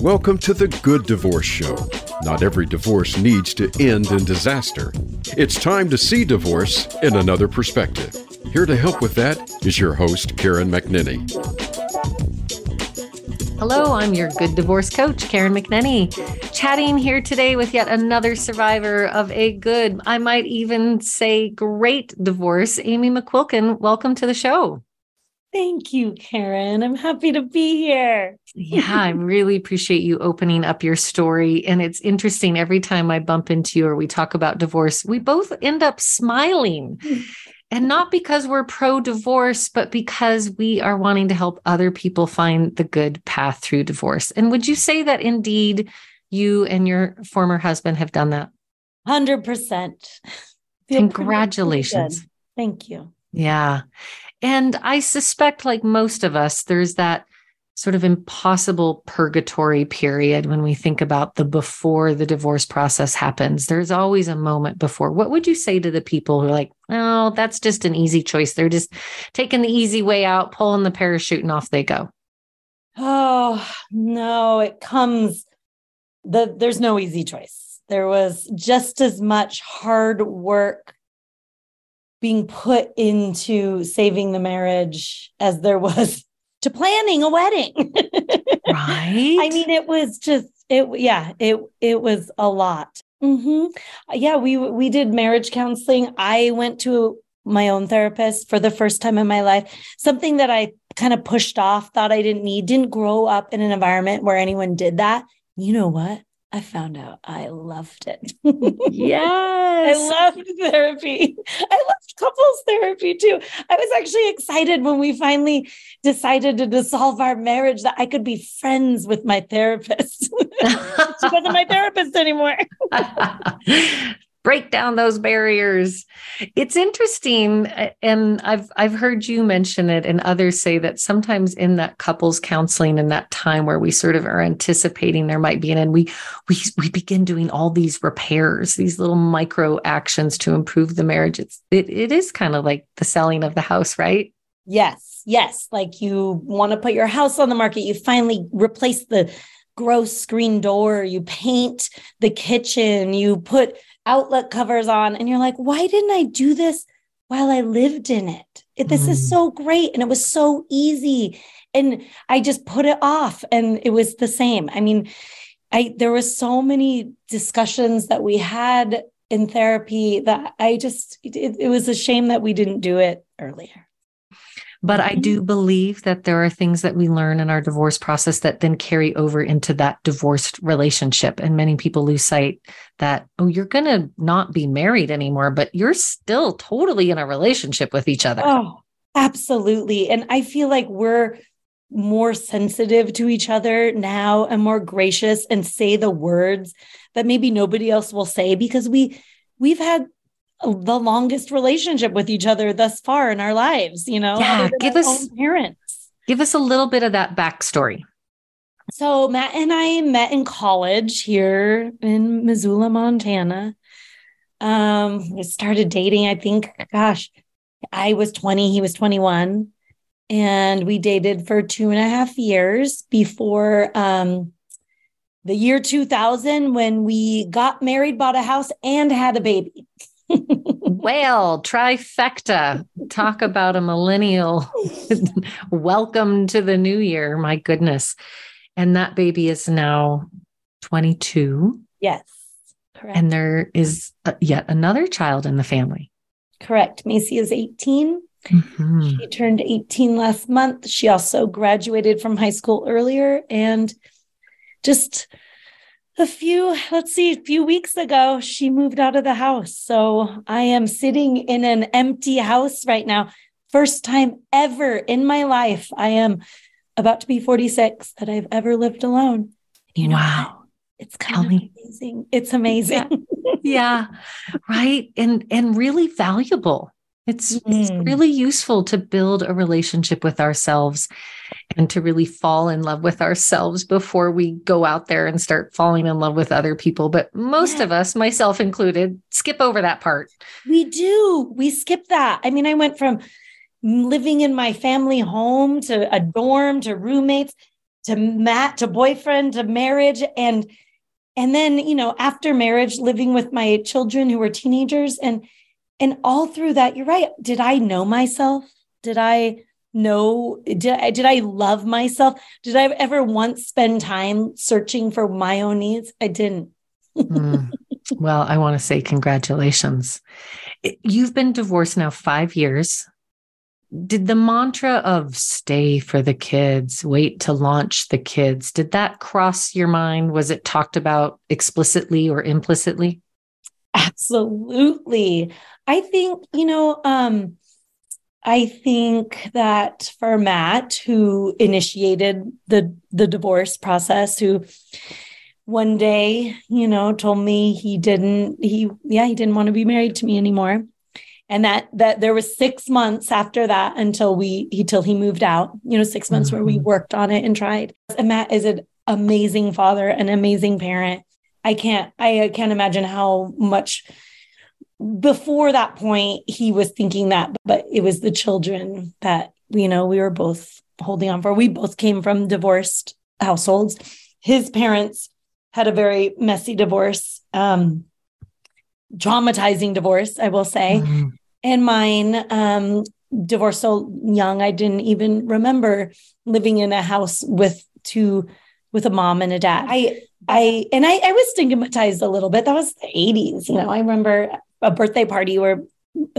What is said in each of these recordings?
Welcome to the Good Divorce Show. Not every divorce needs to end in disaster. It's time to see divorce in another perspective. Here to help with that is your host, Karen McNinney. Hello, I'm your good divorce coach, Karen McNinney, chatting here today with yet another survivor of a good, I might even say great divorce, Aimee McQuilken. Welcome to the show. Thank you, Karen. I'm happy to be here. yeah, I really appreciate you opening up your story. And it's interesting every time I bump into you or we talk about divorce, we both end up smiling. And not because we're pro divorce, but because we are wanting to help other people find the good path through divorce. And would you say that indeed you and your former husband have done that? 100%. Congratulations. Thank you. Yeah. And I suspect, like most of us, there's that sort of impossible purgatory period when we think about the before the divorce process happens. There's always a moment before. What would you say to the people who are like, oh, that's just an easy choice? They're just taking the easy way out, pulling the parachute, and off they go. Oh, no, it comes the there's no easy choice. There was just as much hard work being put into saving the marriage as there was to planning a wedding. right. I mean, it was just it. Yeah, it it was a lot. Mm-hmm. Yeah, we we did marriage counseling. I went to my own therapist for the first time in my life. Something that I kind of pushed off, thought I didn't need. Didn't grow up in an environment where anyone did that. You know what? I found out I loved it. yes. I loved therapy. I loved couples therapy too. I was actually excited when we finally decided to dissolve our marriage that I could be friends with my therapist. she wasn't my therapist anymore break down those barriers. It's interesting uh, and I've I've heard you mention it and others say that sometimes in that couples counseling and that time where we sort of are anticipating there might be an end we we we begin doing all these repairs, these little micro actions to improve the marriage. It's it, it is kind of like the selling of the house, right? Yes. Yes, like you want to put your house on the market, you finally replace the gross screen door, you paint the kitchen, you put outlet covers on and you're like why didn't i do this while i lived in it, it this mm. is so great and it was so easy and i just put it off and it was the same. I mean i there was so many discussions that we had in therapy that i just it, it was a shame that we didn't do it earlier but I do mm-hmm. believe that there are things that we learn in our divorce process that then carry over into that divorced relationship. And many people lose sight that, oh, you're going to not be married anymore, but you're still totally in a relationship with each other. Oh, absolutely. And I feel like we're more sensitive to each other now and more gracious and say the words that maybe nobody else will say because we we've had the longest relationship with each other thus far in our lives, you know? Yeah, give us parents. Give us a little bit of that backstory. So Matt and I met in college here in Missoula, Montana. Um, we started dating, I think, gosh, I was 20, he was 21. And we dated for two and a half years before um the year 2000 when we got married, bought a house, and had a baby well, trifecta. Talk about a millennial. Welcome to the new year. My goodness. And that baby is now 22. Yes. Correct. And there is a, yet another child in the family. Correct. Macy is 18. Mm-hmm. She turned 18 last month. She also graduated from high school earlier and just a few, let's see, a few weeks ago, she moved out of the house. So I am sitting in an empty house right now. First time ever in my life. I am about to be 46 that I've ever lived alone. You know, wow. It's kind Tell of me. amazing. It's amazing. Yeah. yeah. Right. And and really valuable. It's, mm. it's really useful to build a relationship with ourselves and to really fall in love with ourselves before we go out there and start falling in love with other people. But most yeah. of us, myself included, skip over that part. We do. We skip that. I mean, I went from living in my family home to a dorm to roommates to Matt to boyfriend to marriage and and then you know after marriage living with my children who were teenagers and and all through that you're right did I know myself did I know did I did I love myself did I ever once spend time searching for my own needs I didn't mm. Well, I want to say congratulations. You've been divorced now 5 years did the mantra of stay for the kids, wait to launch the kids, did that cross your mind? Was it talked about explicitly or implicitly? Absolutely. I think, you know, um, I think that for Matt, who initiated the the divorce process, who one day, you know, told me he didn't, he yeah, he didn't want to be married to me anymore and that that there was six months after that until we he till he moved out you know 6 months mm-hmm. where we mm-hmm. worked on it and tried and matt is an amazing father an amazing parent i can't i can't imagine how much before that point he was thinking that but it was the children that you know we were both holding on for. We both came from divorced households. His parents had a very messy divorce um traumatizing divorce i will say. Mm-hmm. And mine um, divorced so young i didn't even remember living in a house with two with a mom and a dad. I i and i i was stigmatized a little bit. That was the 80s you know. I remember a birthday party where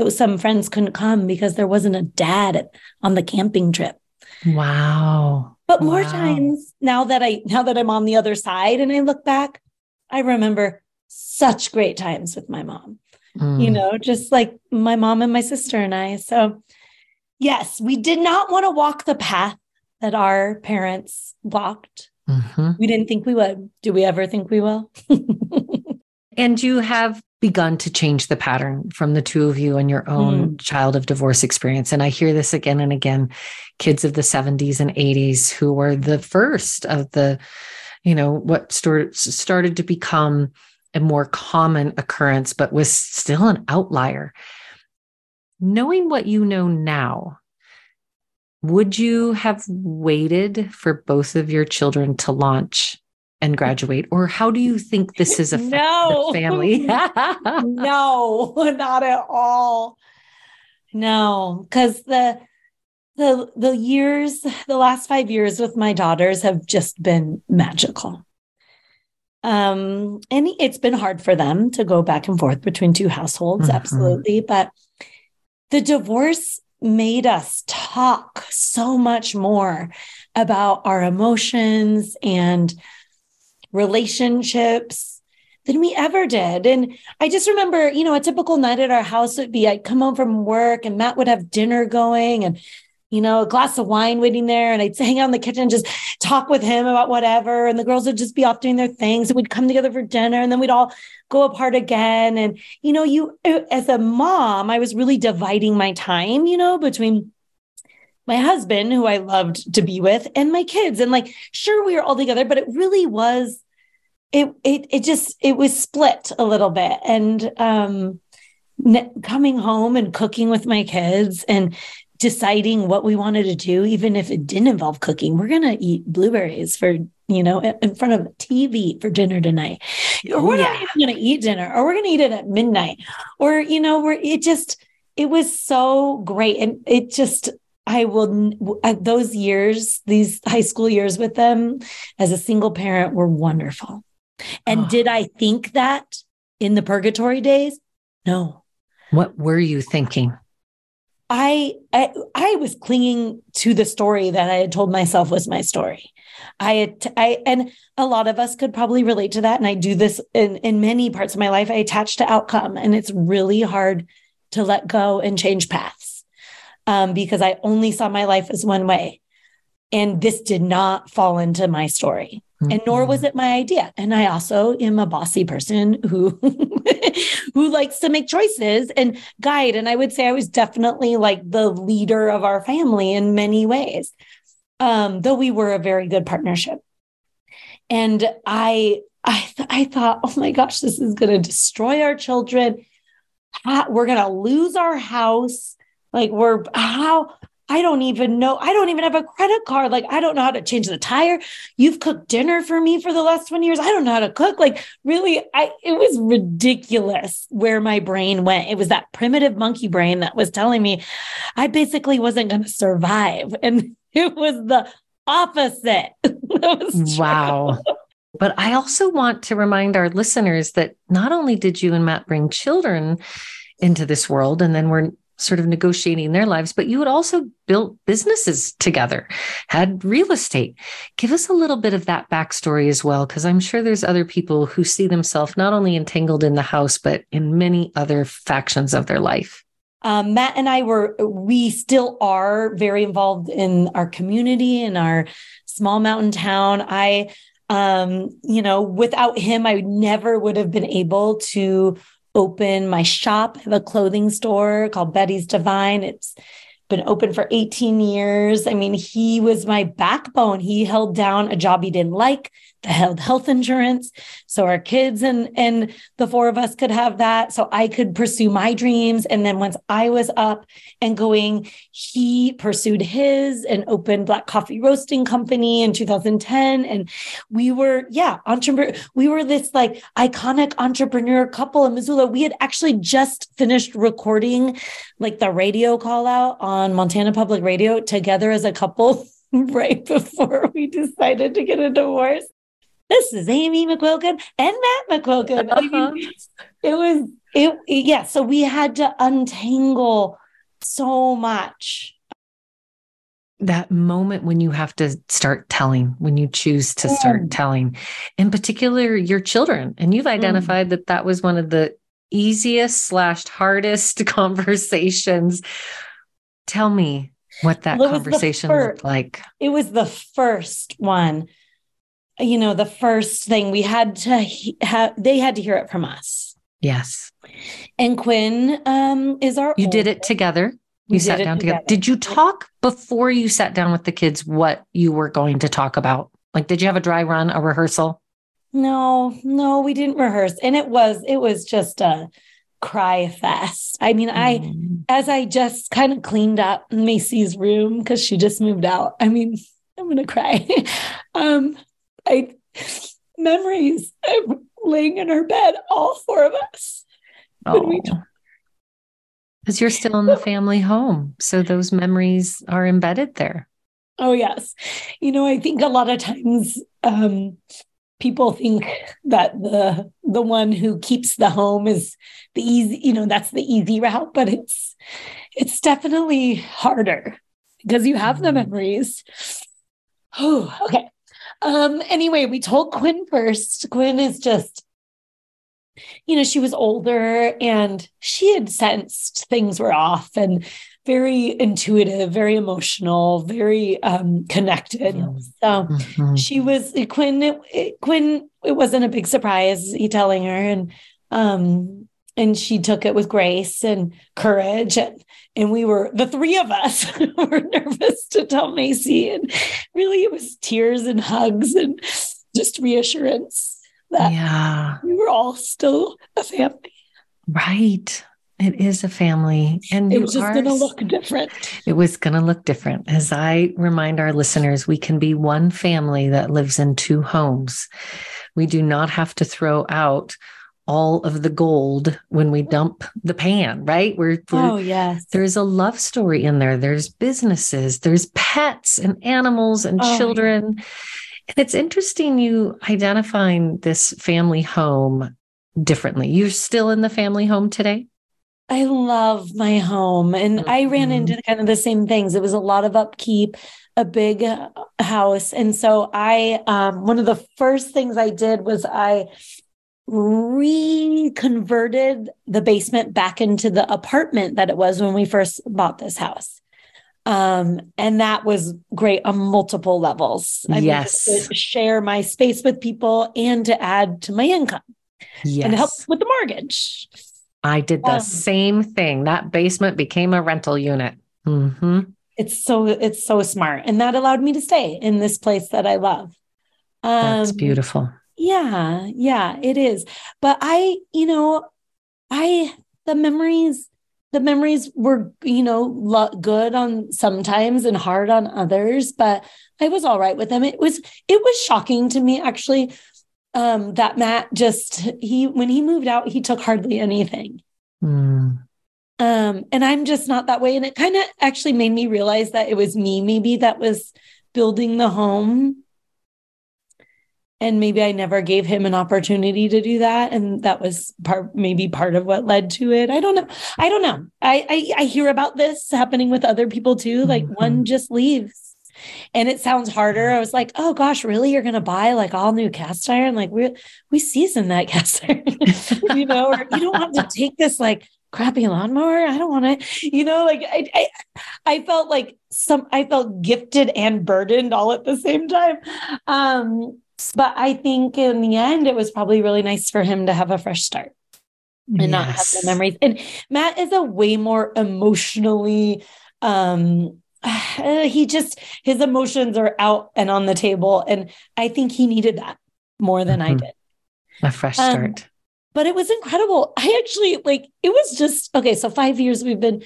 some friends couldn't come because there wasn't a dad on the camping trip wow but more wow. times now that i now that i'm on the other side and i look back i remember such great times with my mom mm. you know, just like my mom and my sister and I. So, yes, we did not want to walk the path that our parents walked. Mm-hmm. We didn't think we would. Do we ever think we will? and you have begun to change the pattern from the two of you and your own mm. child of divorce experience. And I hear this again and again kids of the 70s and 80s who were the first of the, you know, what started, started to become a more common occurrence, but was still an outlier. Knowing what you know now, would you have waited for both of your children to launch and graduate? Or how do you think this is affecting no. the family? no, not at all. No, because the the the years, the last five years with my daughters have just been magical. Um, and it's been hard for them to go back and forth between two households, mm-hmm. absolutely. But the divorce made us talk so much more about our emotions and relationships than we ever did. And I just remember, you know, a typical night at our house would be I'd come home from work and Matt would have dinner going and you know, a glass of wine waiting there. And I'd hang out in the kitchen, just talk with him about whatever. And the girls would just be off doing their things. And we'd come together for dinner and then we'd all go apart again. And, you know, you, as a mom, I was really dividing my time, you know, between my husband, who I loved to be with, and my kids. And like, sure, we were all together, but it really was, it, it, it just, it was split a little bit. And, um, coming home and cooking with my kids and deciding what we wanted to do, even if it didn't involve cooking. We're going to eat blueberries for, you know, in front of the TV for dinner tonight. Or we're yeah. not even going to eat dinner, or we're going to eat it at midnight. Or, you know, we're, it just, it was so great. And it just, I will, those years, these high school years with them as a single parent were wonderful. And oh. did I think that in the purgatory days? No. What were you thinking? I, I, I was clinging to the story that I had told myself was my story. I had I and a lot of us could probably relate to that and I do this in in many parts of my life I attach to outcome and it's really hard to let go and change paths. Um, because I only saw my life as one way. And this did not fall into my story. Mm-hmm. And nor was mm-hmm. it my idea. And I also am a bossy person who who likes to make choices and guide. And I would say I was definitely like the leader of our family in many ways, um, though we were a very good partnership. And I, I, th- I thought, oh my gosh, this is going to destroy our children. We're going to lose our house. Like we're how I don't even know. I don't even have a credit card. Like, I don't know how to change the tire. You've cooked dinner for me for the last 20 years. I don't know how to cook. Like, really, I it was ridiculous where my brain went. It was that primitive monkey brain that was telling me I basically wasn't going to survive. And it was the opposite. was wow. But I also want to remind our listeners that not only did you and Matt bring children into this world, and then we're sort of negotiating their lives, but you had also built businesses together, had real estate. Give us a little bit of that backstory as well, because I'm sure there's other people who see themselves not only entangled in the house, but in many other factions of their life. Um, Matt and I were, we still are very involved in our community in our small mountain town. I, um, you know, without him, I never would have been able to open my shop. Have a clothing store called Betty's Divine. It's been open for 18 years. I mean, he was my backbone. He held down a job he didn't like held health insurance. So our kids and and the four of us could have that. So I could pursue my dreams. And then once I was up and going, he pursued his and opened Black Coffee Roasting Company in 2010. And we were, yeah, entrepreneur. We were this like iconic entrepreneur couple in Missoula. We had actually just finished recording like the radio call out on Montana Public Radio together as a couple right before we decided to get a divorce this is Aimee McQuilken and Matt McQuilken. Uh-huh. I mean, uh-huh. it was it yeah. So we had to untangle so much. That moment when you have to start telling, when you choose to start mm. telling, in particular your children, and you've mm. identified mm. that that was one of the easiest slash hardest conversations. Tell me what that well, conversation looked like. It was the first one you know, the first thing we had to have, they had to hear it from us. Yes. And Quinn um, is our. You did it together. You sat down together. together. Did you talk before you sat down with the kids what you were going to talk about? Like, did you have a dry run, a rehearsal? No, no, we didn't rehearse. And it was, it was just a cry fest. I mean, I, mm. as I just kind of cleaned up Macy's room because she just moved out. I mean, I'm going to cry. um, I memories of laying in her bed, all four of us. Oh. Because you're still in the family home. So those memories are embedded there. Oh, yes. You know, I think a lot of times um, people think that the the one who keeps the home is the easy, you know, that's the easy route, but it's it's definitely harder because you have the mm-hmm. memories. Oh, okay. Um, anyway, we told Quinn first. Quinn is just, you know, she was older and she had sensed things were off and very intuitive, very emotional, very um, connected. So mm-hmm. she was Quinn. It, Quinn. It wasn't a big surprise. He telling her, and um, and she took it with grace and courage. And and we were the three of us were nervous to tell Macy. And really it was tears and hugs and just reassurance that yeah. we were all still a family. Right. It is a family. And it was just going to look different. It was going to look different. As i remind our listeners we can be one family that lives in two homes. We do not have to throw out all of the gold when we dump the pan, right? We're, we're, oh yes. There's a love story in there. There's businesses, there's pets and animals and oh, children. Yeah. And it's interesting you identifying this family home differently. You're still in the family home today? I love my home. And mm-hmm. I ran mm-hmm. into kind of the same things. It was a lot of upkeep, a big house. And so I, um, one of the first things I did was I reconverted the basement back into the apartment that it was when we first bought this house. Um, and that was great on multiple levels. I yes. Mean, to share my space with people and to add to my income yes. and help with the mortgage. I did the um, same thing. That basement became a rental unit. Mm-hmm. It's so it's so smart, and that allowed me to stay in this place that I love. Um, That's beautiful. Yeah, yeah, it is. But I, you know, I, the memories, the memories were, you know, lo- good on sometimes and hard on others, but I was all right with them. It was it was shocking to me actually um that Matt just he when he moved out, he took hardly anything. Mm. Um and I'm just not that way and it kind of actually made me realize that it was me maybe that was building the home and maybe I never gave him an opportunity to do that. And that was part maybe part of what led to it. I don't know. I don't know. I I, I hear about this happening with other people too. Like Mhm. one just leaves. And it sounds harder. I was like oh gosh really? You're gonna buy like all new cast iron? Like we we season that cast iron you know or you don't want to take this like crappy lawnmower. I don't want to you know like I, I I felt like some I felt gifted and burdened all at the same time. Um but I think in the end, it was probably really nice for him to have a fresh start and not have the memories. And Matt is a way more emotionally, um, he just, his emotions are out and on the table. And I think he needed that more than I Mhm. did. A fresh Um, start. But it was incredible. I actually like it was just okay. So five years we've been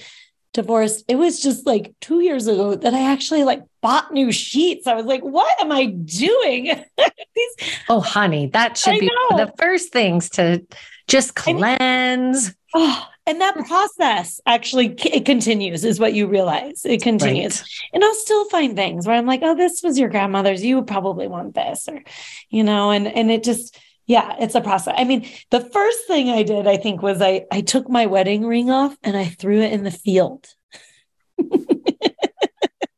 divorced. It was just like two years ago that I actually like bought new sheets. I was like, what am I doing? Oh, These Oh, honey, that should I be the first things to just cleanse. Oh, and that process actually it continues, is what you realize. It continues. Right. And I'll still find things where I'm like, oh, this was your grandmother's. You would probably want this, or you know, and and it just, yeah, it's a process. I mean, the first thing I did, I think, was I I took my wedding ring off and I threw it in the field.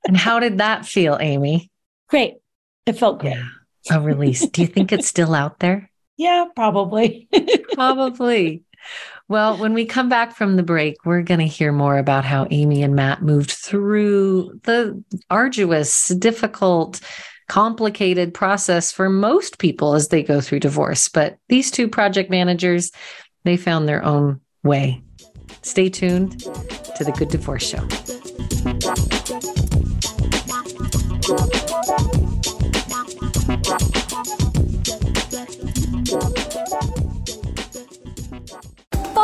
And how did that feel, Aimee? Great. It felt great. Yeah. A release. Do you think it's still out there? Yeah, probably. Probably. Well, when we come back from the break, we're going to hear more about how Aimee and Matt moved through the arduous, difficult, complicated process for most people as they go through divorce. But these two project managers, they found their own way. Stay tuned to the Good Divorce Show.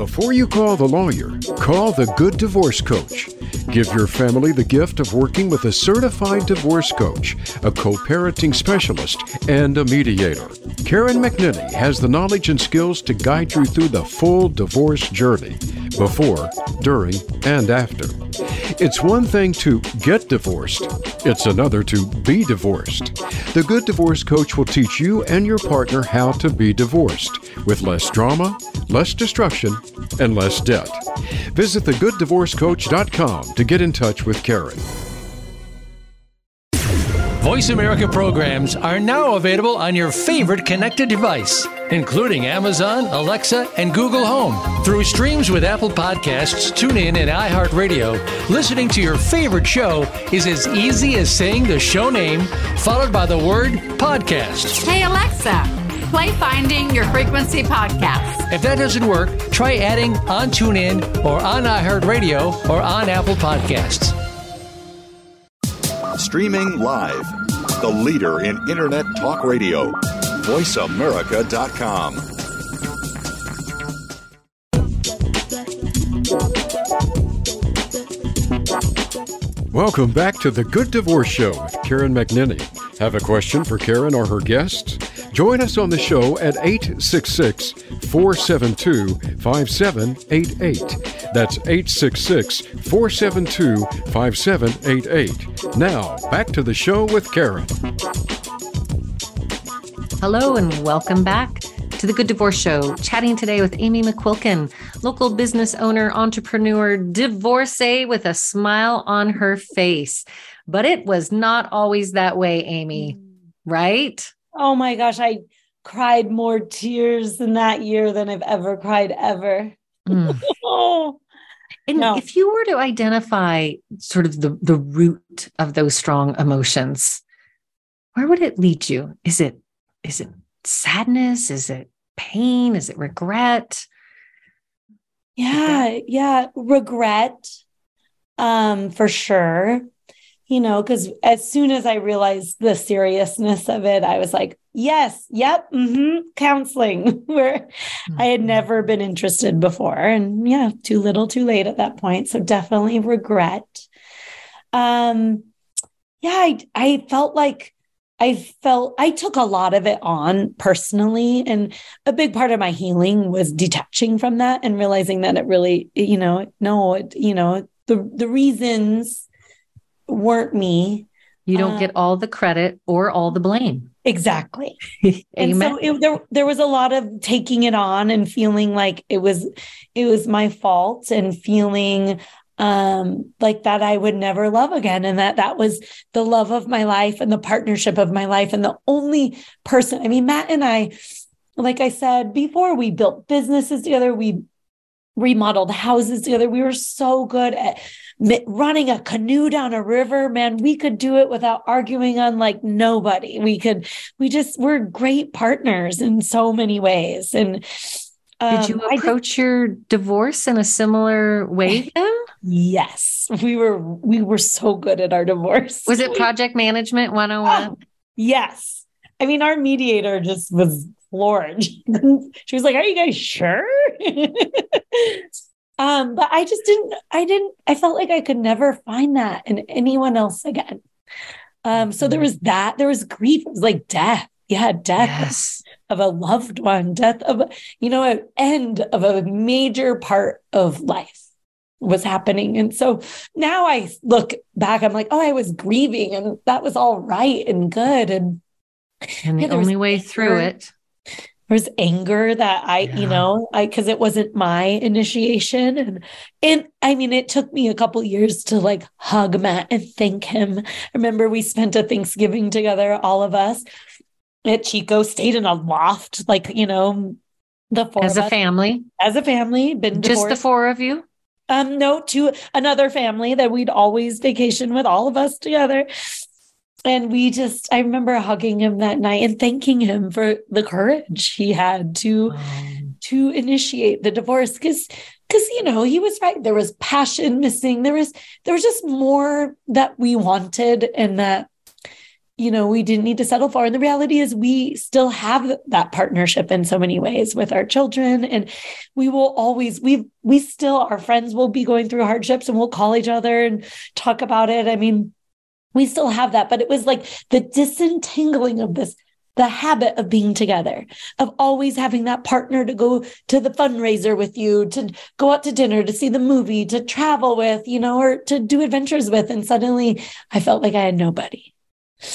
Before you call the lawyer, call the Good Divorce Coach. Give your family the gift of working with a certified divorce coach, a co parenting specialist, and a mediator. Karen McNinney has the knowledge and skills to guide you through the full divorce journey before, during, and after. It's one thing to get divorced, it's another to be divorced. The Good Divorce Coach will teach you and your partner how to be divorced with less drama, less destruction, and less debt. Visit thegooddivorcecoach.com to get in touch with Karen. Voice America programs are now available on your favorite connected device, including Amazon, Alexa, and Google Home. Through streams with Apple Podcasts, TuneIn, and iHeartRadio, listening to your favorite show is as easy as saying the show name followed by the word podcast. Hey Alexa, play Finding Your Frequency podcast. If that doesn't work, try adding on TuneIn or on iHeartRadio or on Apple Podcasts. Streaming live. The leader in Internet talk radio. VoiceAmerica.com. Welcome back to the Good Divorce Show with Karen McNinney. Have a question for Karen or her guests? Join us on the show at 866 472 5788. That's 866 472 5788. Now, back to the show with Karen. Hello and welcome back to the Good Divorce Show. Chatting today with Aimee McQuilken, local business owner, entrepreneur, divorcee with a smile on her face. But it was not always that way, Aimee, right? Oh my gosh, I cried more tears in that year than I've ever cried ever. Mm. Oh, And No. if you were to identify sort of the, the root of those strong emotions, where would it lead you? Is it is it sadness? Is it pain? Is it regret? yeah, yeah, regret um for sure. You know, because as soon as I realized the seriousness of it, I was like, yes, yep, mm-hmm, counseling, where I had Mhm. never been interested before. And yeah, too little, too late at that point. So definitely regret. Um, yeah, I, I felt like I felt I took a lot of it on personally. And a big part of my healing was detaching from that and realizing that it really, you know, no, it, you know, the the reasons weren't me. You don't Uh, get all the credit or all the blame. Exactly. And so it, there there was a lot of taking it on and feeling like it was it was my fault and feeling um like that I would never love again and that that was the love of my life and the partnership of my life and the only person I mean Matt and I like I said before we built businesses together we remodeled houses together we were so good at running a canoe down a river man we could do it without arguing on like nobody. We could we just we're great partners in so many ways. And Did you um, approach your divorce in a similar way then? yes. We were we were so good at our divorce. Was it project management 101? yes. I mean our mediator just was floored. She was like are you guys sure um but i just didn't i didn't i felt like i could never find that in anyone else again um so there was that there was grief it was like death yeah death Yes. of a loved one, death of, you know, an end of a major part of life was happening. And so now I look back, I'm like, oh, I was grieving and that was all right and good. And And the only way through it. There was anger that I, you know, I, cause it wasn't my initiation. And, and I mean, it took me a couple years to like hug Matt and thank him. I remember we spent a Thanksgiving together, all of us at Chico, stayed in a loft, like, you know, the four As a us family, as a family, been just the four of you. um, no, to another family that we'd always vacation with all of us together. And we just, I remember hugging him that night and thanking him for the courage he had to Um, to initiate the divorce. Because because you know he was right. There was passion missing. There was there was just more that we wanted and that you know we didn't need to settle for. And the reality is we still have that partnership in so many ways with our children. And we will always we we still our friends will be going through hardships and we'll call each other and talk about it. I mean we still have that but it was like the disentangling of this the habit of being together of always having that partner to go to the fundraiser with you, to go out to dinner, to see the movie, to travel with, you know, or to do adventures with. And suddenly I felt like I had nobody.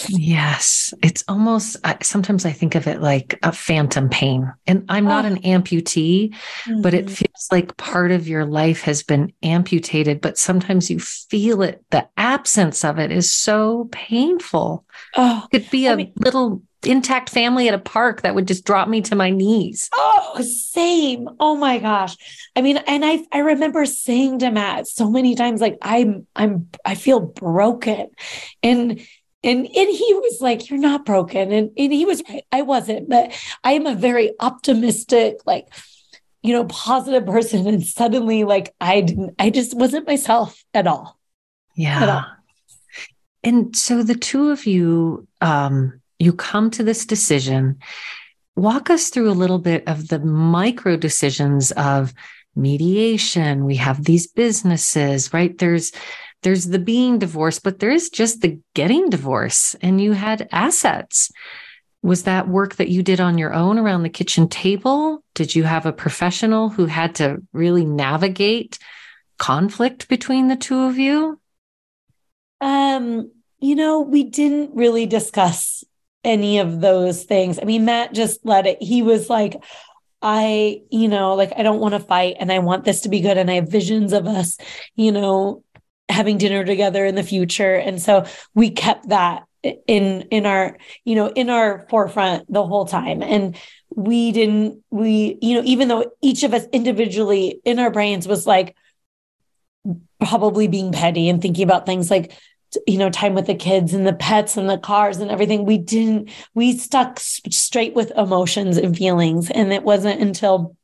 Yes, it's almost I- sometimes I think of it like a phantom pain. And I'm not Oh. an amputee, but it Mhm. feels like part of your life has been amputated, but sometimes you feel it. The absence of it is so painful. oh, It could be I a mean- little intact family at a park that would just drop me to my knees. oh, same. Oh my gosh. I mean, and I I remember saying to Matt so many times, like, I'm I'm I feel broken. And and and he was like, You're not broken. And and he was right. I wasn't, but I am a very optimistic, like you know, positive person. And suddenly, like, I didn't, I just wasn't myself at all. Yeah. all. And so the two of you, um, you come to this decision. Walk us through a little bit of the micro decisions of mediation. We have these businesses, right? There's there's the being divorced, but there is just the getting divorce, and you had assets. Was that work that you did on your own around the kitchen table? Did you have a professional who had to really navigate conflict between the two of you? Um, you know, we didn't really discuss any of those things. I mean, Matt just let it, he was like, I, you know, like I don't want to fight and I want this to be good. And I have visions of us, you know, having dinner together in the future. And so we kept that in in our, you know, in our forefront the whole time. And we didn't, we, you know, even though each of us individually in our brains was like, probably being petty and thinking about things like you know time with the kids and the pets and the cars and everything we didn't we stuck straight with emotions and feelings and it wasn't until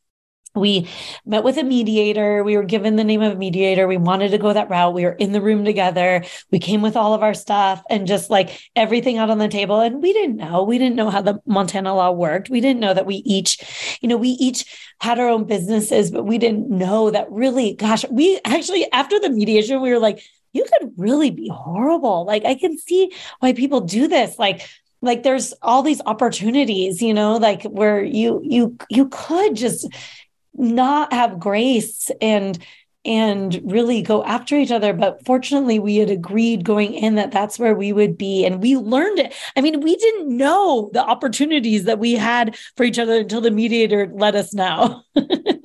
we met with a mediator. We were given the name of a mediator. We wanted to go that route. We were in the room together. We came with all of our stuff and just like everything out on the table. And we didn't know. We didn't know how the Montana law worked. We didn't know that we each, you know, we each had our own businesses, but we didn't know that really, gosh, we actually, after the mediation, we were like, you could really be horrible. Like I can see why people do this. Like like there's all these opportunities you know like where you you you could just not have grace and and really go after each other. But fortunately we had agreed going in that that's where we would be. And we learned it. I mean we didn't know the opportunities that we had for each other until the mediator let us know.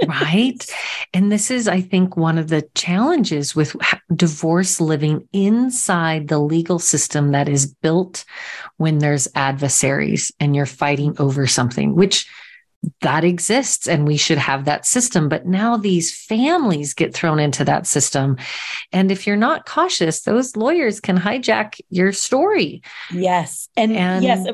Right. And this is i think one of the challenges with divorce living inside the legal system that is built when there's adversaries and you're fighting over something which that exists and we should have that system. But now these families get thrown into that system. And if you're not cautious, those lawyers can hijack your story. Yes. And, and yes,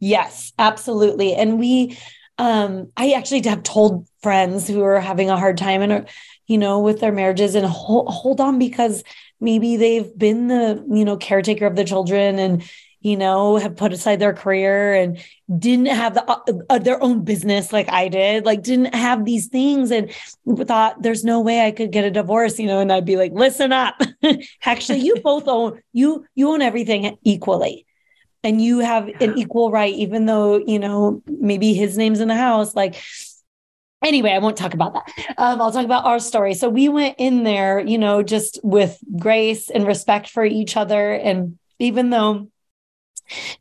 yes, absolutely. And we, um, I actually have told friends who are having a hard time and, are, you know, with their marriages and hold, hold on because maybe they've been the, you know, caretaker of the children and, you know, have put aside their career and didn't have the, uh, uh, their own business like I did, like didn't have these things and thought there's no way I could get a divorce, you know, and I'd be like, listen up. Actually, you both own you you own everything equally. And you have an equal right, even though, you know, maybe his name's in the house. Like, anyway, I won't talk about that. Um, I'll talk about our story. So we went in there, you know, just with grace and respect for each other. And even though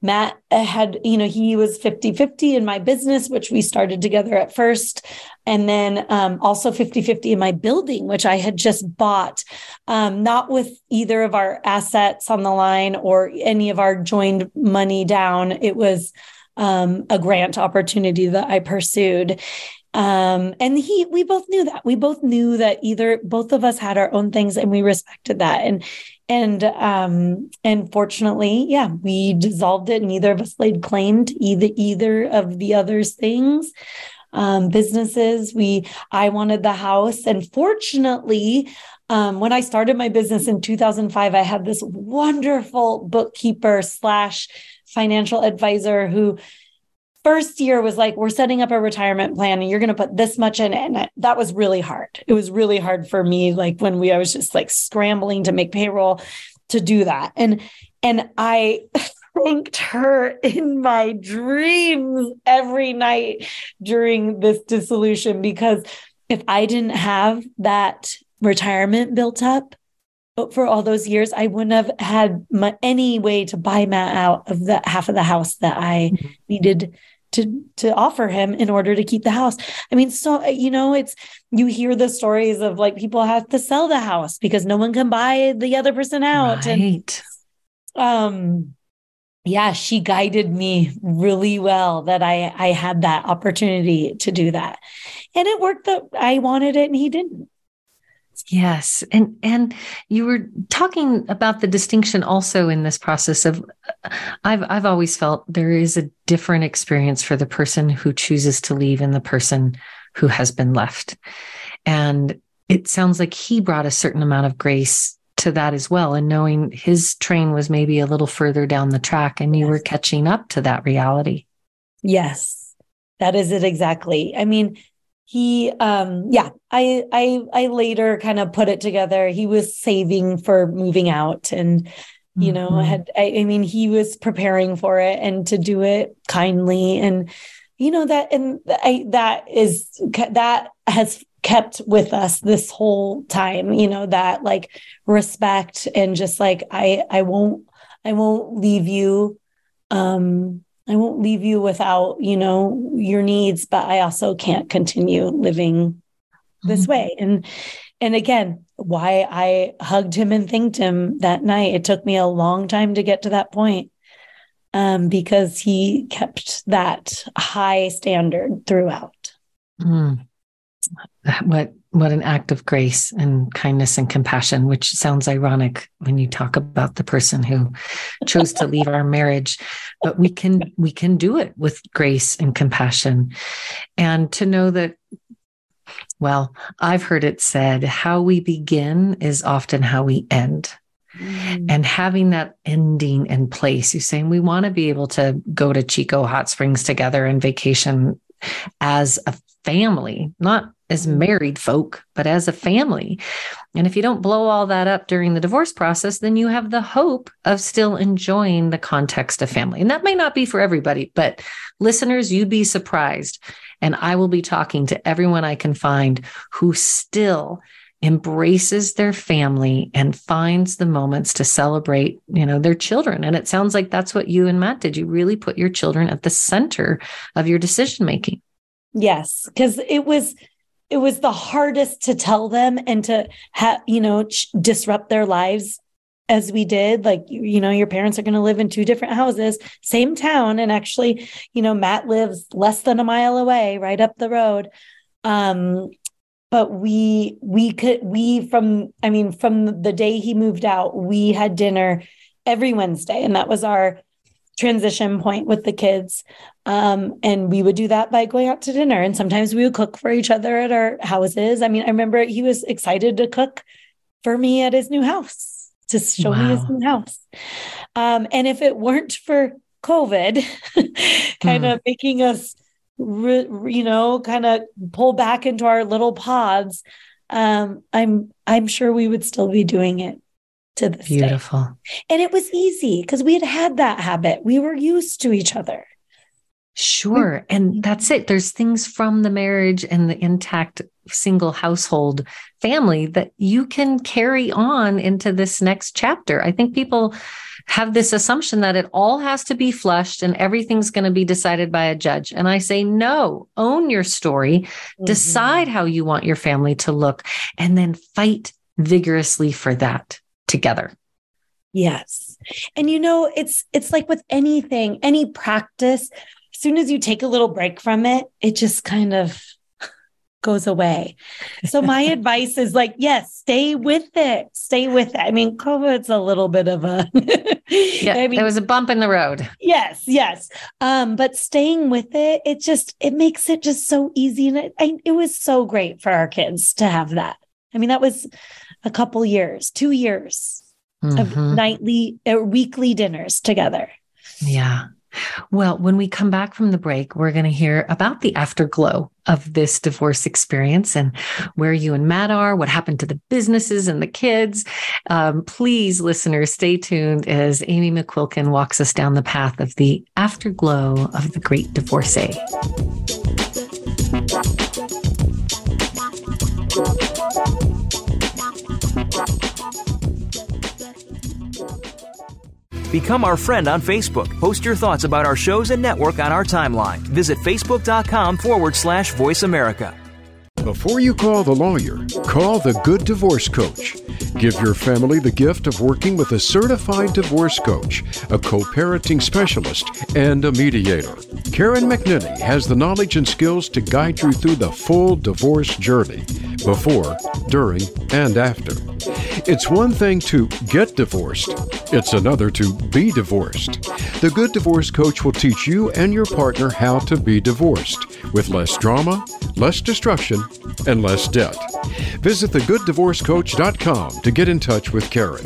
Matt had, you know, he was 50 50 in my business, which we started together at first. And then um, also 50 50 in my building, which I had just bought, um, not with either of our assets on the line or any of our joined money down. It was um, a grant opportunity that I pursued. Um, and he, we both knew that. We both knew that either both of us had our own things and we respected that. And and um and fortunately yeah we dissolved it. Neither of us laid claim to either either of the other's things. Um businesses we i wanted the house. And fortunately um, when I started my business in 2005, I had this wonderful bookkeeper slash financial advisor who first year was like, we're setting up a retirement plan and you're going to put this much in it. And that was really hard. It was really hard for me. Like when we, I was just like scrambling to make payroll to do that. And, and I thanked her in my dreams every night during this dissolution because if I didn't have that retirement built up, for all those years, I wouldn't have had my, any way to buy Matt out of the half of the house that I mm-hmm. needed to to offer him in order to keep the house. I mean, so you know, it's you hear the stories of like people have to sell the house because no one can buy the other person out. Right. And, um yeah, she guided me really well that I I had that opportunity to do that. And it worked that I wanted it and he didn't. Yes. And and you were talking about the distinction also in this process of I've I've always felt there is a different experience for the person who chooses to leave and the person who has been left. And it sounds like he brought a certain amount of grace to that as well and knowing his train was maybe a little further down the track and you were catching up to that reality. Yes. That is it exactly. I mean, he um yeah i i i later kind of put it together he was saving for moving out and you know mm-hmm. had I, I mean he was preparing for it and to do it kindly and you know that and i that is that has kept with us this whole time you know that like respect and just like i i won't i won't leave you um I won't leave you without, you know, your needs, but I also can't continue living this mm-hmm. way. And and again, why I hugged him and thanked him that night. It took me a long time to get to that point. Um, because he kept that high standard throughout. Mm. What what an act of grace and kindness and compassion, which sounds ironic when you talk about the person who chose to leave our marriage. But we can we can do it with grace and compassion. And to know that Well, I've heard it said how we begin is often how we end. Mm. And having that ending in place, you're saying we want to be able to go to Chico Hot Springs together and vacation as a family, not as mm. married folk, but as a family. And if you don't blow all that up during the divorce process, then you have the hope of still enjoying the context of family. And that may not be for everybody, but listeners, you'd be surprised. And I will be talking to everyone I can find who still embraces their family and finds the moments to celebrate, you know, their children. And it sounds like that's what you and Matt did. You really put your children at the center of your decision making. Yes, because it was it was the hardest to tell them and to have, you know, ch- disrupt their lives as we did. Like you, know your parents are going to live in two different houses same town and actually you know Matt lives less than a mile away right up the road. Um but we we could we from i mean from the day he moved out we had dinner every wednesday and that was our transition point with the kids. Um, and we would do that by going out to dinner. And sometimes we would cook for each other at our houses. I mean i remember he was excited to cook for me at his new house to show wow. me his new house. Um, and if it weren't for covid kind mm. of making us re, you know, kind of pull back into our little pods, um, I'm I'm sure we would still be doing it to this beautiful. Day. And it was easy because we had had that habit. We were used to each other. Sure. And that's it. There's things from the marriage and the intact single household family that you can carry on into this next chapter. I think people have this assumption that it all has to be flushed and everything's going to be decided by a judge. And I say, no, own your story, mm-hmm. decide how you want your family to look, and then fight vigorously for that together. Yes. And you know, it's it's like with anything, any practice, as soon as you take a little break from it, it just kind of goes away. So my advice is like, yes, stay with it. Stay with it. I mean, COVID's a little bit of a yeah, I mean, there was a bump in the road. Yes, yes. Um, but staying with it, it just it makes it just so easy. And it, I, it was so great for our kids to have that. I mean, that was a couple years, two years mm-hmm. of nightly or weekly dinners together. Yeah. Well, when we come back from the break, we're going to hear about the afterglow of this divorce experience and where you and Matt are, what happened to the businesses and the kids. Um, please, listeners, stay tuned as Aimee McQuilken walks us down the path of the afterglow of the great divorcee. Become our friend on Facebook. Post your thoughts about our shows and network on our timeline. Visit facebook.com forward slash voice America. Before you call the lawyer, call the Good Divorce Coach. Give your family the gift of working with a certified divorce coach, a co parenting specialist, and a mediator. Karen McNinney has the knowledge and skills to guide you through the full divorce journey before, during, and after. It's one thing to get divorced, it's another to be divorced. The Good Divorce Coach will teach you and your partner how to be divorced with less drama, less destruction, and less debt. Visit thegooddivorcecoach.com to get in touch with Karen.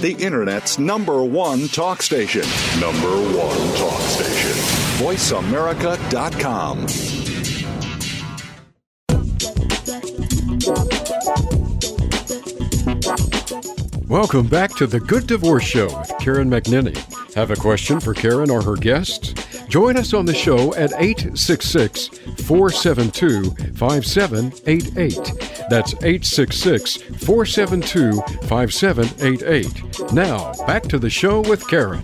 The Internet's number one talk station. Number one talk station. VoiceAmerica.com. Welcome back to the Good Divorce Show with Karen McNinney. Have a question for Karen or her guests? Join us on the show at 866 472 5788. That's 866 472 5788. Now, back to the show with Karen.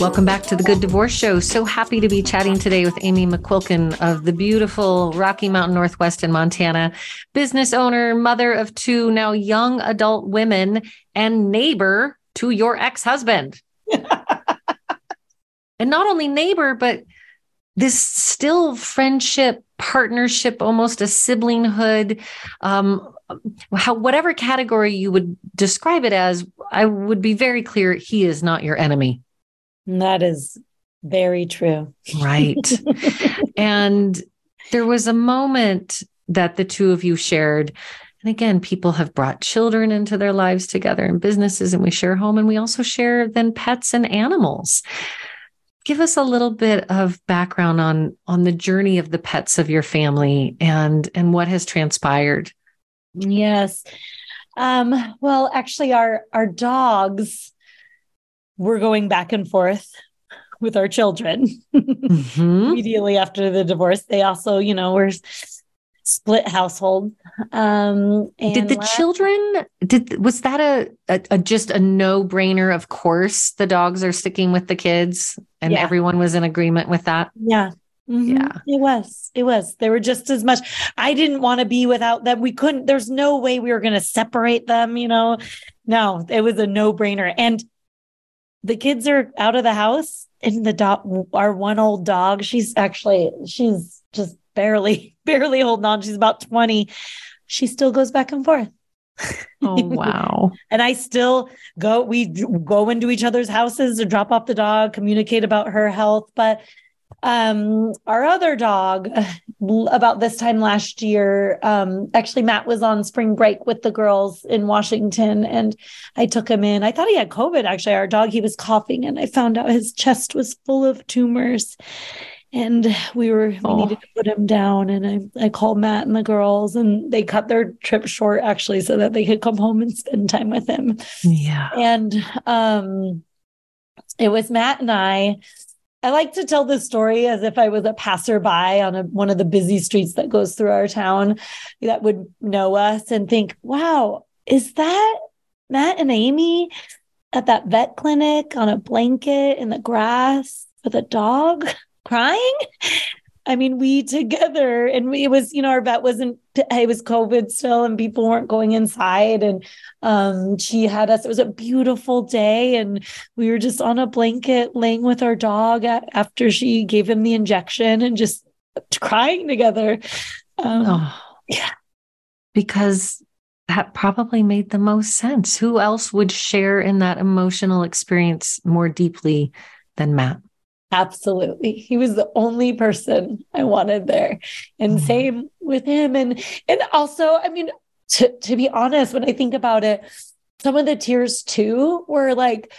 Welcome back to the Good Divorce Show. So happy to be chatting today with Aimee McQuilken of the beautiful Rocky Mountain Northwest in Montana, business owner, mother of two now young adult women, and neighbor to your ex husband. and not only neighbor, but this still friendship, partnership, almost a siblinghood. Um, how whatever category you would describe it as, I would be very clear he is not your enemy. That is very true. Right. and there was a moment that the two of you shared. And again, people have brought children into their lives together and businesses, and we share home and we also share then pets and animals. Give us a little bit of background on on the journey of the pets of your family and and what has transpired. Yes. Um, well, actually our our dogs we're going back and forth with our children mm-hmm. immediately after the divorce. They also, you know, were split household. Um, did the last- children did was that a, a, a, just a no brainer? Of course, the dogs are sticking with the kids, and yeah. everyone was in agreement with that. Yeah. Mm-hmm. Yeah, it was. It was. They were just as much. I didn't want to be without them. We couldn't. There's no way we were going to separate them. You know, no, it was a no brainer. And the kids are out of the house and the dog our one old dog she's actually she's just barely barely holding on she's about 20 she still goes back and forth oh wow and i still go we go into each other's houses to drop off the dog communicate about her health but um our other dog about this time last year um actually matt was on spring break with the girls in washington and i took him in. I thought he had covid actually. Our dog he was coughing and i found out his chest was full of tumors and we were we oh. needed to put him down and I, I called matt and the girls and they cut their trip short actually so that they could come home and spend time with him. Yeah. And um it was matt and i I like to tell this story as if I was a passerby on a, one of the busy streets that goes through our town that would know us and think, wow, is that Matt and Aimee at that vet clinic on a blanket in the grass with a dog crying? I mean, we together, and we, it was, you know, our vet wasn't, it was COVID still, and people weren't going inside. And um, she had us, it was a beautiful day. And we were just on a blanket laying with our dog at, after she gave him the injection and just crying together. Um, oh, yeah. Because that probably made the most sense. Who else would share in that emotional experience more deeply than Matt? Absolutely. He was the only person I wanted there. And mm-hmm. same with him. And and also, I mean, to, to be honest, when I think about it, some of the tears too were like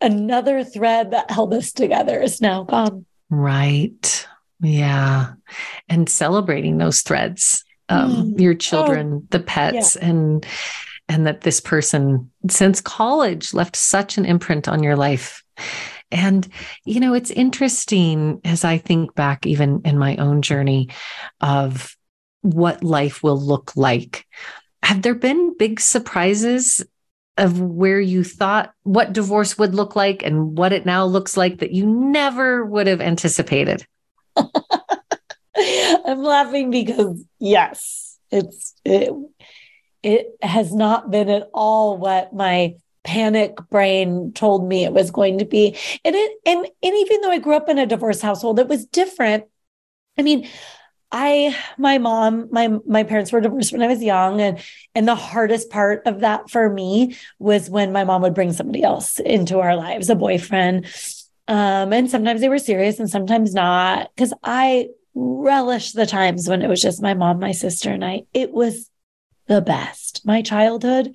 another thread that held us together is now gone. Right. Yeah. And celebrating those threads. Um, mm. your children, oh, the pets, yeah. and and that this person since college left such an imprint on your life and, you know, it's interesting as I think back, even in my own journey of what life will look like. Have there been big surprises of where you thought what divorce would look like and what it now looks like that you never would have anticipated? I'm laughing because yes, it's it, it has not been at all what my panic brain told me it was going to be. And it and, and even though I grew up in a divorce household, it was different. I mean, I my mom, my my parents were divorced when I was young and and the hardest part of that for me was when my mom would bring somebody else into our lives, a boyfriend. Um and sometimes they were serious and sometimes not cuz I relish the times when it was just my mom, my sister and I. It was the best. My childhood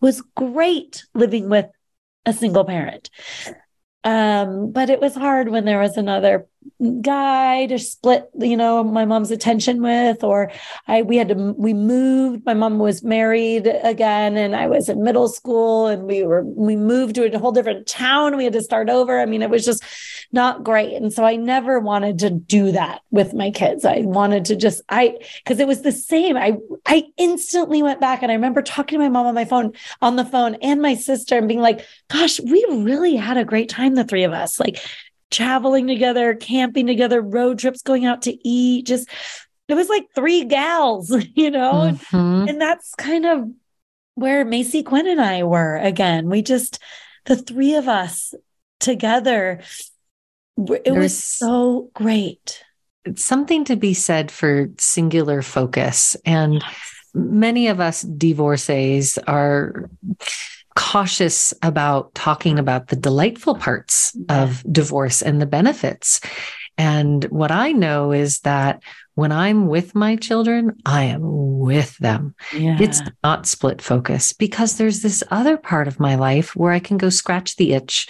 was great living with a single parent. Um, but it was hard when there was another guy to split, you know, my mom's attention with, or I we had to we moved. My mom was married again, and I was in middle school, and we were we moved to a whole different town. We had to start over. I mean, it was just not great. And so I never wanted to do that with my kids. I wanted to just, I, cause it was the same. I, I instantly went back and I remember talking to my mom on my phone, on the phone and my sister and being like, gosh, we really had a great time, the three of us, like traveling together, camping together, road trips, going out to eat, just, it was like three gals, you know? Mhm. And, that's kind of where Macy Quinn and I were again. We just, the three of us together, it was so great. It's something to be said for singular focus. And many of us divorcees are cautious about talking about the delightful parts of divorce and the benefits. And what I know is that when I'm with my children, I am with them. Yeah. It's not split focus because there's this other part of my life where I can go scratch the itch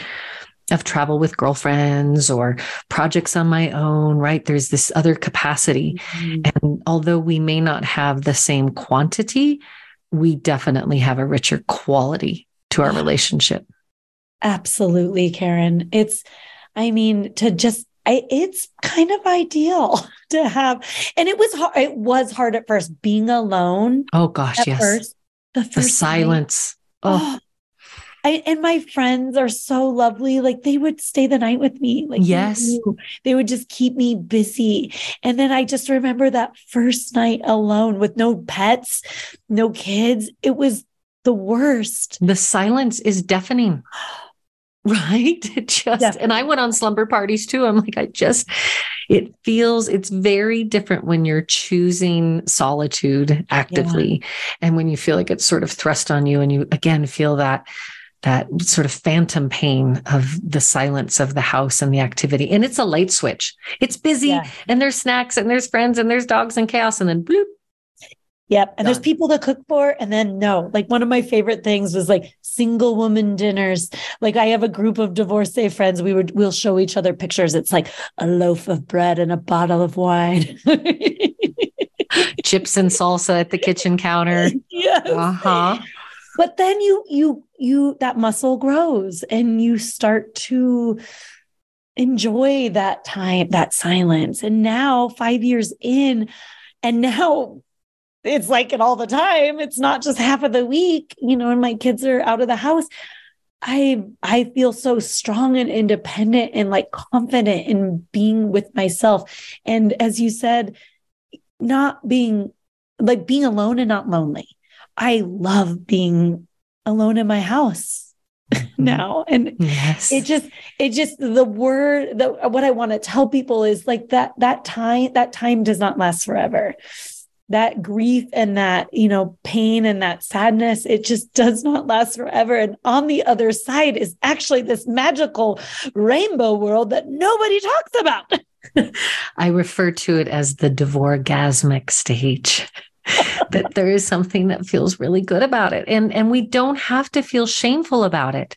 of travel with girlfriends or projects on my own, right? There's this other capacity. Mm-hmm. And although we may not have the same quantity, we definitely have a richer quality to our relationship. Absolutely, Karen. It's, I mean, to just, I, it's kind of ideal to have, and it was hard. It was hard at first being alone. Oh gosh, yes. first, the the first night. silence. Oh, Oh, I, and my friends are so lovely. Like they would stay the night with me. Like Yes. they would just keep me busy. And then I just remember that first night alone with no pets, no kids. It was the worst. the silence is deafening. Right. It just, and I went on slumber parties too. I'm like, I just, it feels, it's very different when you're choosing solitude actively and when you feel like it's sort of thrust on you and you again feel that that sort of phantom pain of the silence of the house and the activity. And it's a light switch. It's busy Yeah. and there's snacks and there's friends and there's dogs and chaos and then bloop. Yep. And there's people to cook for. And then no, like one of my favorite things was like single woman dinners. Like I have a group of divorcee friends. We would, we'll show each other pictures. It's like a loaf of bread and a bottle of wine. Chips and salsa at the kitchen counter. yes. Uh-huh. But then you, you, you, that muscle grows and you start to enjoy that time, that silence. And now five years in, and now it's like it all the time. It's not just half of the week, you know, and my kids are out of the house. I I feel so strong and independent and like confident in being with myself. And as you said, not being like being alone and not lonely. I love being alone in my house mm-hmm. now. And Yes. it just it just the word the what i want to tell people is like that that time that time does not last forever that grief and that you know pain and that sadness it just does not last forever and on the other side is actually this magical rainbow world that nobody talks about I refer to it as the divorgasmic stage. that there is something that feels really good about it. And, and we don't have to feel shameful about it.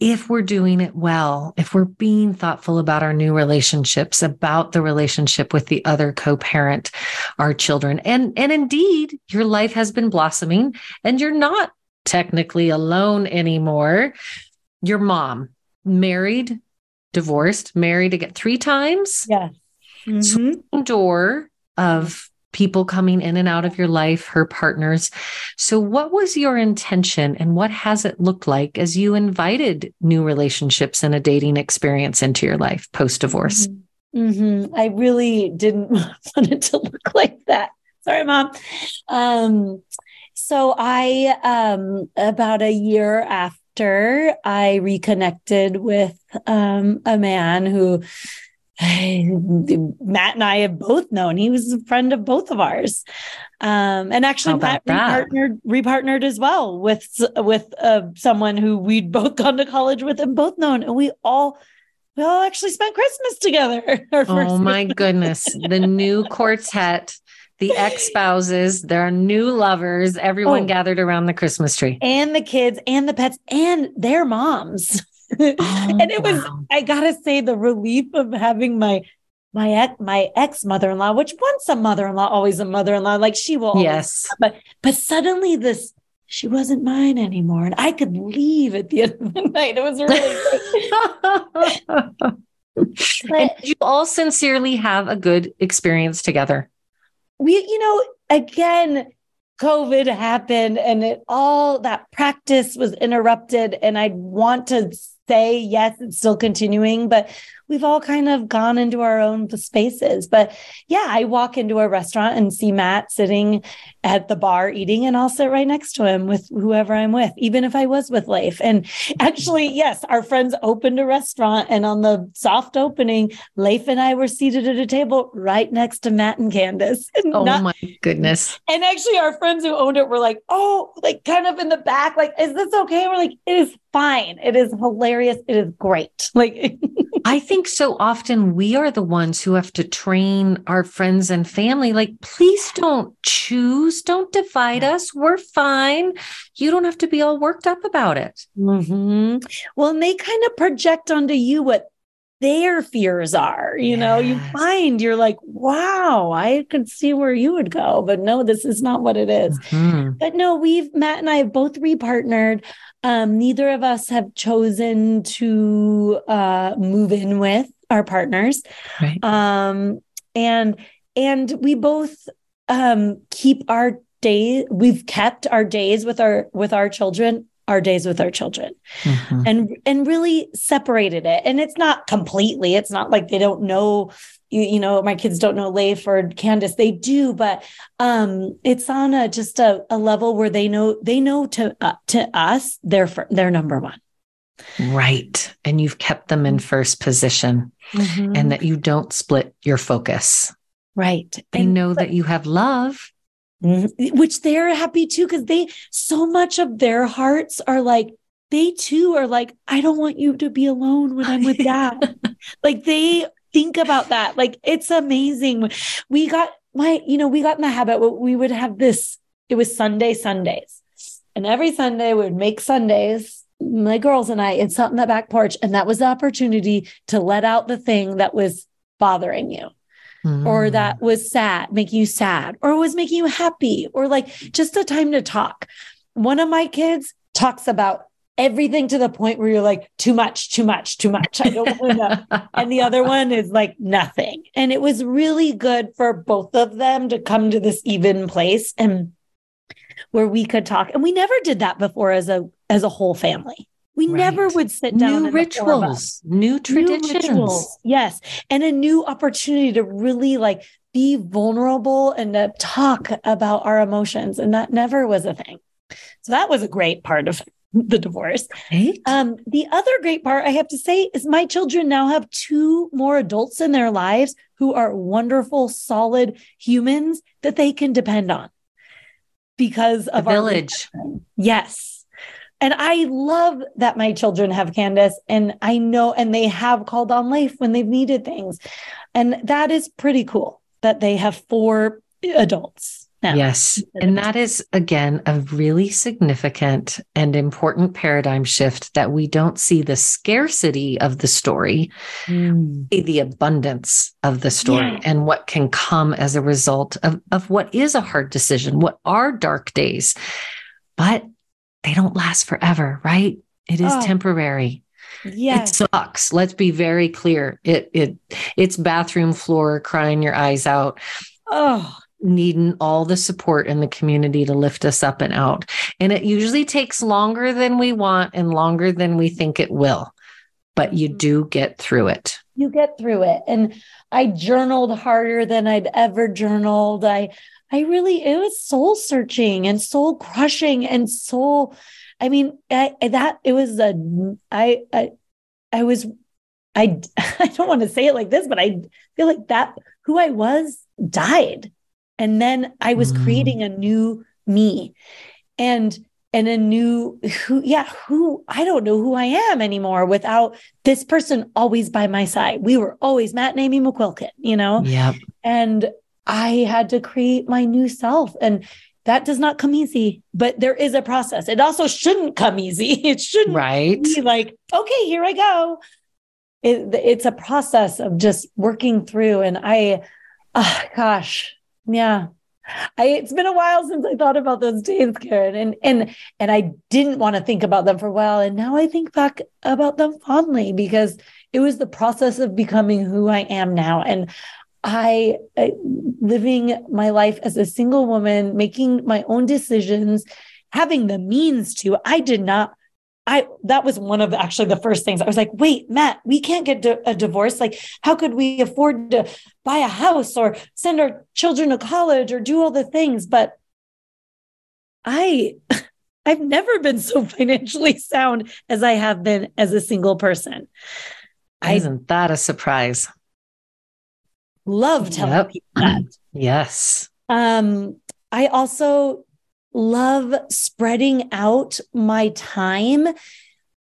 If we're doing it well, if we're being thoughtful about our new relationships, about the relationship with the other co-parent, our children, and, and indeed your life has been blossoming and you're not technically alone anymore. Your mom, married, divorced, married again three times. Yeah mm-hmm. swinging door of people coming in and out of your life, her partners. So, what was your intention and what has it looked like as you invited new relationships and a dating experience into your life post divorce? Mhm. I really didn't want it to look like that. Sorry, mom. Um, so I, um, about a year after I reconnected with um, a man who Matt and I have both known. He was a friend of both of ours. Um, and actually, Matt that? repartnered, repartnered as well with with uh, someone who we'd both gone to college with and both known, and we all we all actually spent Christmas together. Oh my goodness. The new quartet, the ex spouses, their new lovers, everyone Oh. gathered around the Christmas tree. and the kids and the pets and their moms. Oh, and it was, wow. I gotta say, the relief of having my my ex my ex mother in law, which once a mother in law, always a mother in law. Like she will, always- Yes. But but suddenly this. She wasn't mine anymore, and I could leave at the end of the night. It was really and you all sincerely have a good experience together? We, you know, again, COVID happened and it all that practice was interrupted. And I want to say, yes, it's still continuing, but we've all kind of gone into our own spaces. But yeah, I walk into a restaurant and see Matt sitting at the bar eating, and I'll sit right next to him with whoever I'm with, even if I was with Leif. And actually, yes, our friends opened a restaurant, and on the soft opening, Leif and I were seated at a table right next to Matt and Candace. And oh not, my goodness. And actually, our friends who owned it were like, oh, like kind of in the back, like, is this okay? We're like, it is fine. It is hilarious. It is great. Like, I think so often we are the ones who have to train our friends and family. Like, please don't choose, don't divide us. We're fine. You don't have to be all worked up about it. Mm-hmm. Well, and they kind of project onto you what their fears are. You yes. know, you find you're like, wow, I could see where you would go, but no, this is not what it is. Mm-hmm. But no, we've Matt and I have both repartnered. Um, neither of us have chosen to uh, move in with our partners. Right. Um, and and we both um, keep our day we've kept our days with our with our children our days with our children. Mm-hmm. and and really separated it. And it's not completely it's not like they don't know you, you know my kids don't know leif or candace they do but um it's on a just a, a level where they know they know to uh, to us they're for, they're number one. Right. And you've kept them in first position. Mm-hmm. and that you don't split your focus. Right. They and, know but, that you have love. Mm-hmm. Mm-hmm. which they're happy too because they so much of their hearts are like they too are like i don't want you to be alone when i'm with dad. Like they think about that. Like it's amazing. We got my you know we got in the habit we would have this it was sunday sundays. And every sunday we would make sundays my girls and i and sat on the back porch and that was the opportunity to let out the thing that was bothering you mm. or that was sad, making you sad, or was making you happy, or like just a time to talk. One of my kids talks about everything to the point where you're like, too much, too much, too much. I don't want to and the other one is like nothing. And it was really good for both of them to come to this even place and where we could talk. And we never did that before as a as a whole family. We right. never would sit down. New rituals, new traditions. New rituals, yes. And a new opportunity to really like be vulnerable and to talk about our emotions. And that never was a thing. So that was a great part of the divorce. Right. Um, the other great part I have to say is my children now have two more adults in their lives who are wonderful, solid humans that they can depend on because of the village. Yes and I love that my children have Candace and I know, and they have called on Leif when they've needed things. And that is pretty cool that they have four adults. Now. Yes. And that is, again, a really significant and important paradigm shift that we don't see the scarcity of the story, mm. the abundance of the story, yeah. and what can come as a result of, of what is a hard decision, what are dark days. But they don't last forever, right? It is oh, temporary. Yeah. It sucks. Let's be very clear. It it it's bathroom floor crying your eyes out. Oh, needing all the support in the community to lift us up and out. And it usually takes longer than we want and longer than we think it will. But you mm-hmm. do get through it. You get through it. And I journaled harder than I'd ever journaled. I I really, it was soul searching and soul crushing and soul. I mean, I, that it was a, I, I, I was, I, I don't want to say it like this, but I feel like that who I was died. And then I was mm. creating a new me and, and a new who, yeah, who I don't know who I am anymore without this person always by my side. We were always Matt and Aimee McQuilken, you know? Yeah. And I had to create my new self. And that does not come easy, but there is a process. It also shouldn't come easy. It shouldn't right. be like, okay, here I go. It, it's a process of just working through. And I, oh, gosh, yeah, I it's been a while since I thought about those days, Karen. And and and I didn't want to think about them for a while. And now I think back about them fondly because it was the process of becoming who I am now. And I, I living my life as a single woman, making my own decisions, having the means to. I did not I that was one of actually the first things I was like, wait, Matt, we can't get a divorce. Like, how could we afford to buy a house or send our children to college or do all the things? But I I've never been so financially sound as I have been as a single person. Isn't that a surprise? Love telling yep. people that. yes. Um, I also love spreading out my time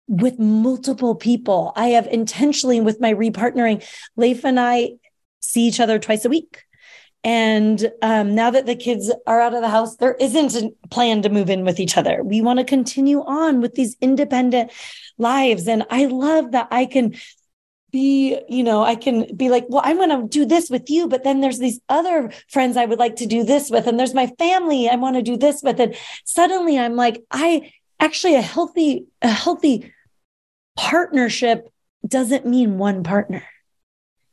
with multiple people. I have intentionally, with my repartnering, Leif and I see each other twice a week. And um, now that the kids are out of the house, there isn't a plan to move in with each other. We want to continue on with these independent lives. And I love that I can be, you know, I can be like, well, I'm going to do this with you, but then there's these other friends I would like to do this with, and there's my family I want to do this with. And suddenly I'm like, I actually a healthy, a healthy partnership doesn't mean one partner.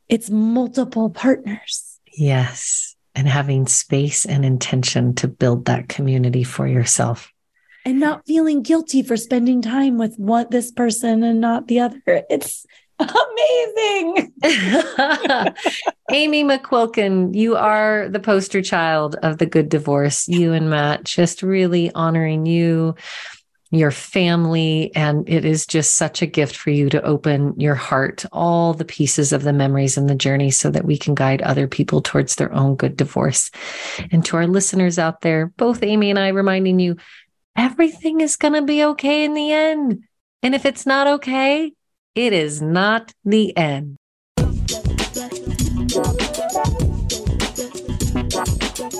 It's multiple partners. Yes. And having space and intention to build that community for yourself. And not feeling guilty for spending time with one this person and not the other. It's Amazing. Aimee McQuilken, you are the poster child of the good divorce. You and Matt just really honoring you, your family. And it is just such a gift for you to open your heart, all the pieces of the memories and the journey so that we can guide other people towards their own good divorce. And to our listeners out there, both Aimee and I reminding you, everything is going to be okay in the end. And if it's not okay, it is not the end.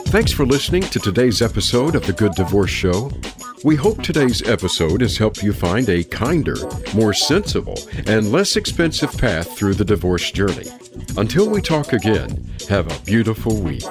Thanks for listening to today's episode of The Good Divorce Show. We hope today's episode has helped you find a kinder, more sensible, and less expensive path through the divorce journey. Until we talk again, have a beautiful week.